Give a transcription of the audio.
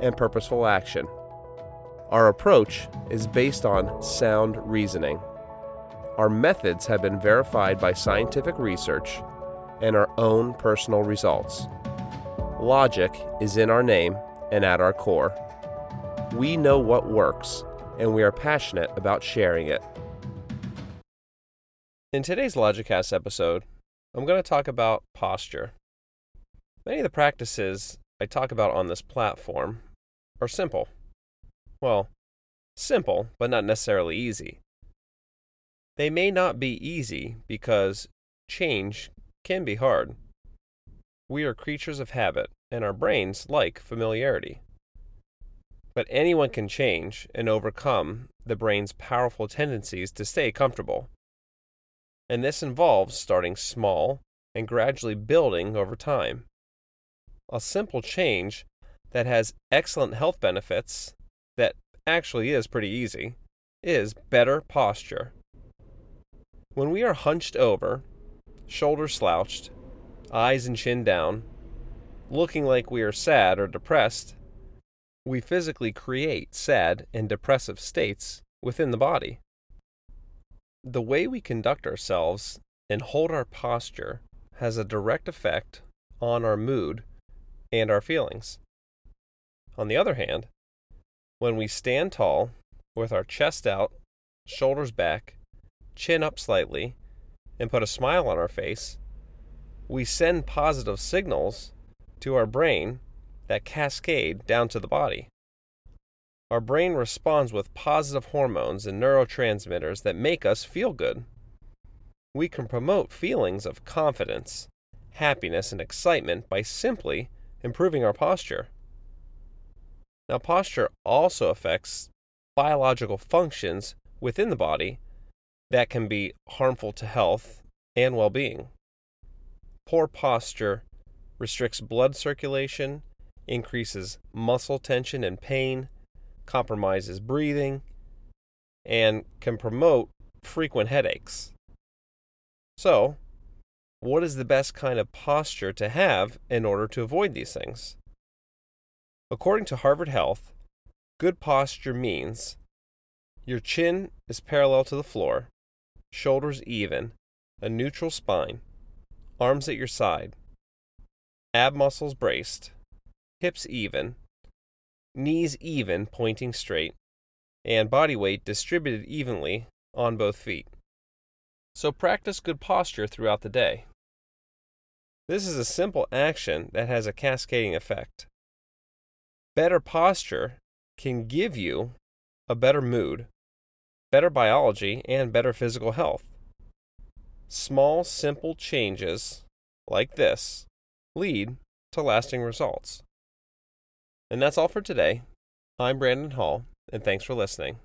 and purposeful action. Our approach is based on sound reasoning. Our methods have been verified by scientific research and our own personal results. Logic is in our name and at our core. We know what works, and we are passionate about sharing it. In today's Logicast episode, I'm going to talk about posture. Many of the practices I talk about on this platform are simple. Well, simple, but not necessarily easy. They may not be easy because change can be hard. We are creatures of habit, and our brains like familiarity. But anyone can change and overcome the brain's powerful tendencies to stay comfortable. And this involves starting small and gradually building over time a simple change that has excellent health benefits that actually is pretty easy is better posture. When we are hunched over, shoulders slouched, eyes and chin down, looking like we are sad or depressed, we physically create sad and depressive states within the body. The way we conduct ourselves and hold our posture has a direct effect on our mood and our feelings. On the other hand, when we stand tall with our chest out, shoulders back, chin up slightly, and put a smile on our face, we send positive signals to our brain that cascade down to the body. Our brain responds with positive hormones and neurotransmitters that make us feel good. We can promote feelings of confidence, happiness, and excitement by simply improving our posture. Now, posture also affects biological functions within the body that can be harmful to health and well being. Poor posture restricts blood circulation, increases muscle tension and pain, compromises breathing, and can promote frequent headaches. So, what is the best kind of posture to have in order to avoid these things? According to Harvard Health, good posture means your chin is parallel to the floor, shoulders even, a neutral spine, arms at your side, ab muscles braced, hips even, knees even pointing straight, and body weight distributed evenly on both feet. So practice good posture throughout the day. This is a simple action that has a cascading effect. Better posture can give you a better mood, better biology, and better physical health. Small, simple changes like this lead to lasting results. And that's all for today. I'm Brandon Hall, and thanks for listening.